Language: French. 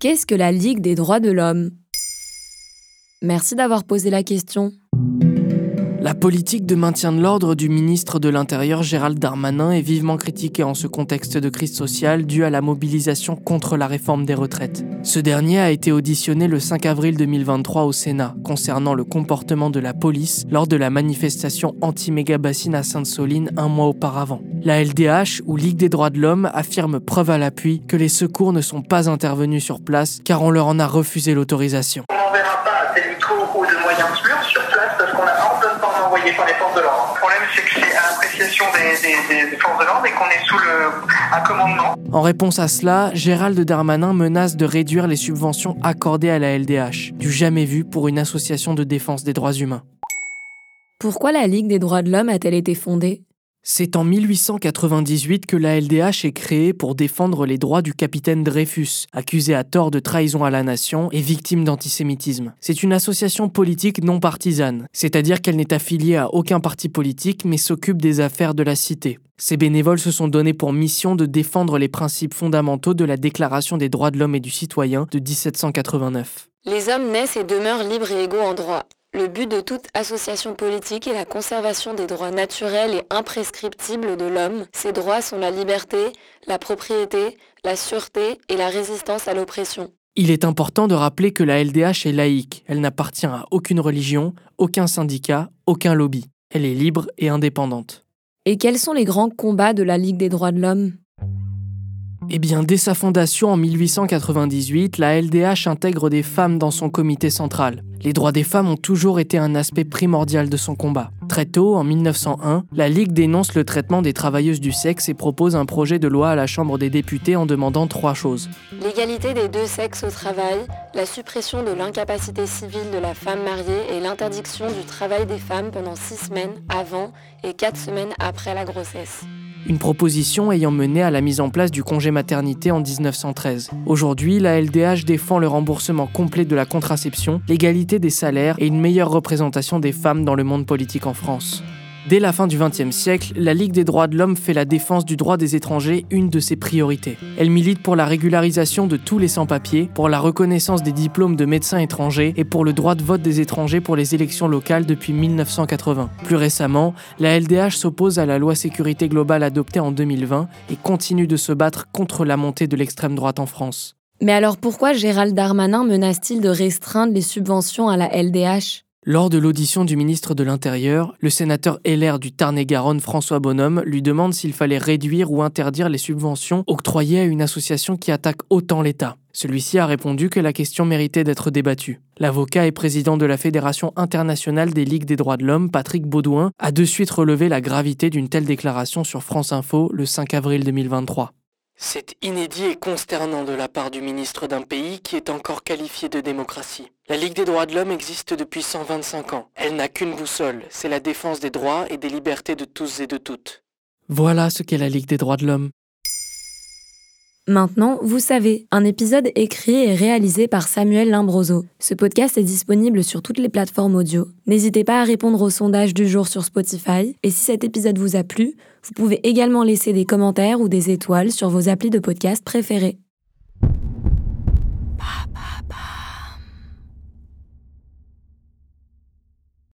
Qu'est-ce que la Ligue des droits de l'homme? Merci d'avoir posé la question. La politique de maintien de l'ordre du ministre de l'Intérieur Gérald Darmanin est vivement critiquée en ce contexte de crise sociale due à la mobilisation contre la réforme des retraites. Ce dernier a été auditionné le 5 avril 2023 au Sénat concernant le comportement de la police lors de la manifestation anti-méga-bassine à Sainte-Soline un mois auparavant. La LDH, ou Ligue des droits de l'homme, affirme preuve à l'appui que les secours ne sont pas intervenus sur place car on leur en a refusé l'autorisation. On n'enverra pas des micros ou de moyens sûrs sur place parce qu'on a ordonnement envoyé par les forces de l'ordre. Le problème, c'est que c'est à l'appréciation des, des- des forces de l'ordre et qu'on est sous le, un commandement. En réponse à cela, Gérald Darmanin menace de réduire les subventions accordées à la LDH, du jamais vu pour une association de défense des droits humains. Pourquoi la Ligue des droits de l'homme a-t-elle été fondée? C'est en 1898 que la LDH est créée pour défendre les droits du capitaine Dreyfus, accusé à tort de trahison à la nation et victime d'antisémitisme. C'est une association politique non partisane, c'est-à-dire qu'elle n'est affiliée à aucun parti politique mais s'occupe des affaires de la cité. Ces bénévoles se sont donnés pour mission de défendre les principes fondamentaux de la Déclaration des droits de l'homme et du citoyen de 1789. Les hommes naissent et demeurent libres et égaux en droit. Le but de toute association politique est la conservation des droits naturels et imprescriptibles de l'homme. Ces droits sont la liberté, la propriété, la sûreté et la résistance à l'oppression. Il est important de rappeler que la LDH est laïque, elle n'appartient à aucune religion, aucun syndicat, aucun lobby. Elle est libre et indépendante. Et quels sont les grands combats de la Ligue des droits de l'homme? Eh bien, dès sa fondation en 1898, la LDH intègre des femmes dans son comité central. Les droits des femmes ont toujours été un aspect primordial de son combat. Très tôt, en 1901, la Ligue dénonce le traitement des travailleuses du sexe et propose un projet de loi à la Chambre des députés en demandant trois choses. L'égalité des deux sexes au travail, la suppression de l'incapacité civile de la femme mariée et l'interdiction du travail des femmes pendant six semaines avant et quatre semaines après la grossesse. Une proposition ayant mené à la mise en place du congé maternité en 1913. Aujourd'hui, la LDH défend le remboursement complet de la contraception, l'égalité des salaires et une meilleure représentation des femmes dans le monde politique en France. Dès la fin du XXe siècle, la Ligue des droits de l'homme fait la défense du droit des étrangers une de ses priorités. Elle milite pour la régularisation de tous les sans-papiers, pour la reconnaissance des diplômes de médecins étrangers et pour le droit de vote des étrangers pour les élections locales depuis 1980. Plus récemment, la LDH s'oppose à la loi sécurité globale adoptée en 2020 et continue de se battre contre la montée de l'extrême droite en France. Mais alors pourquoi Gérald Darmanin menace-t-il de restreindre les subventions à la LDH Lors de l'audition du ministre de l'Intérieur, le sénateur LR du Tarn-et-Garonne François Bonhomme lui demande s'il fallait réduire ou interdire les subventions octroyées à une association qui attaque autant l'État. Celui-ci a répondu que la question méritait d'être débattue. L'avocat et président de la Fédération internationale des ligues des droits de l'homme, Patrick Baudouin, a de suite relevé la gravité d'une telle déclaration sur France Info le 5 avril 2023. C'est inédit et consternant de la part du ministre d'un pays qui est encore qualifié de démocratie. La Ligue des droits de l'homme existe depuis 125 ans. Elle n'a qu'une boussole, c'est la défense des droits et des libertés de tous et de toutes. Voilà ce qu'est la Ligue des droits de l'homme. Maintenant, vous savez, un épisode écrit et réalisé par Samuel Limbroso. Ce podcast est disponible sur toutes les plateformes audio. N'hésitez pas à répondre au sondage du jour sur Spotify. Et si cet épisode vous a plu, vous pouvez également laisser des commentaires ou des étoiles sur vos applis de podcast préférés.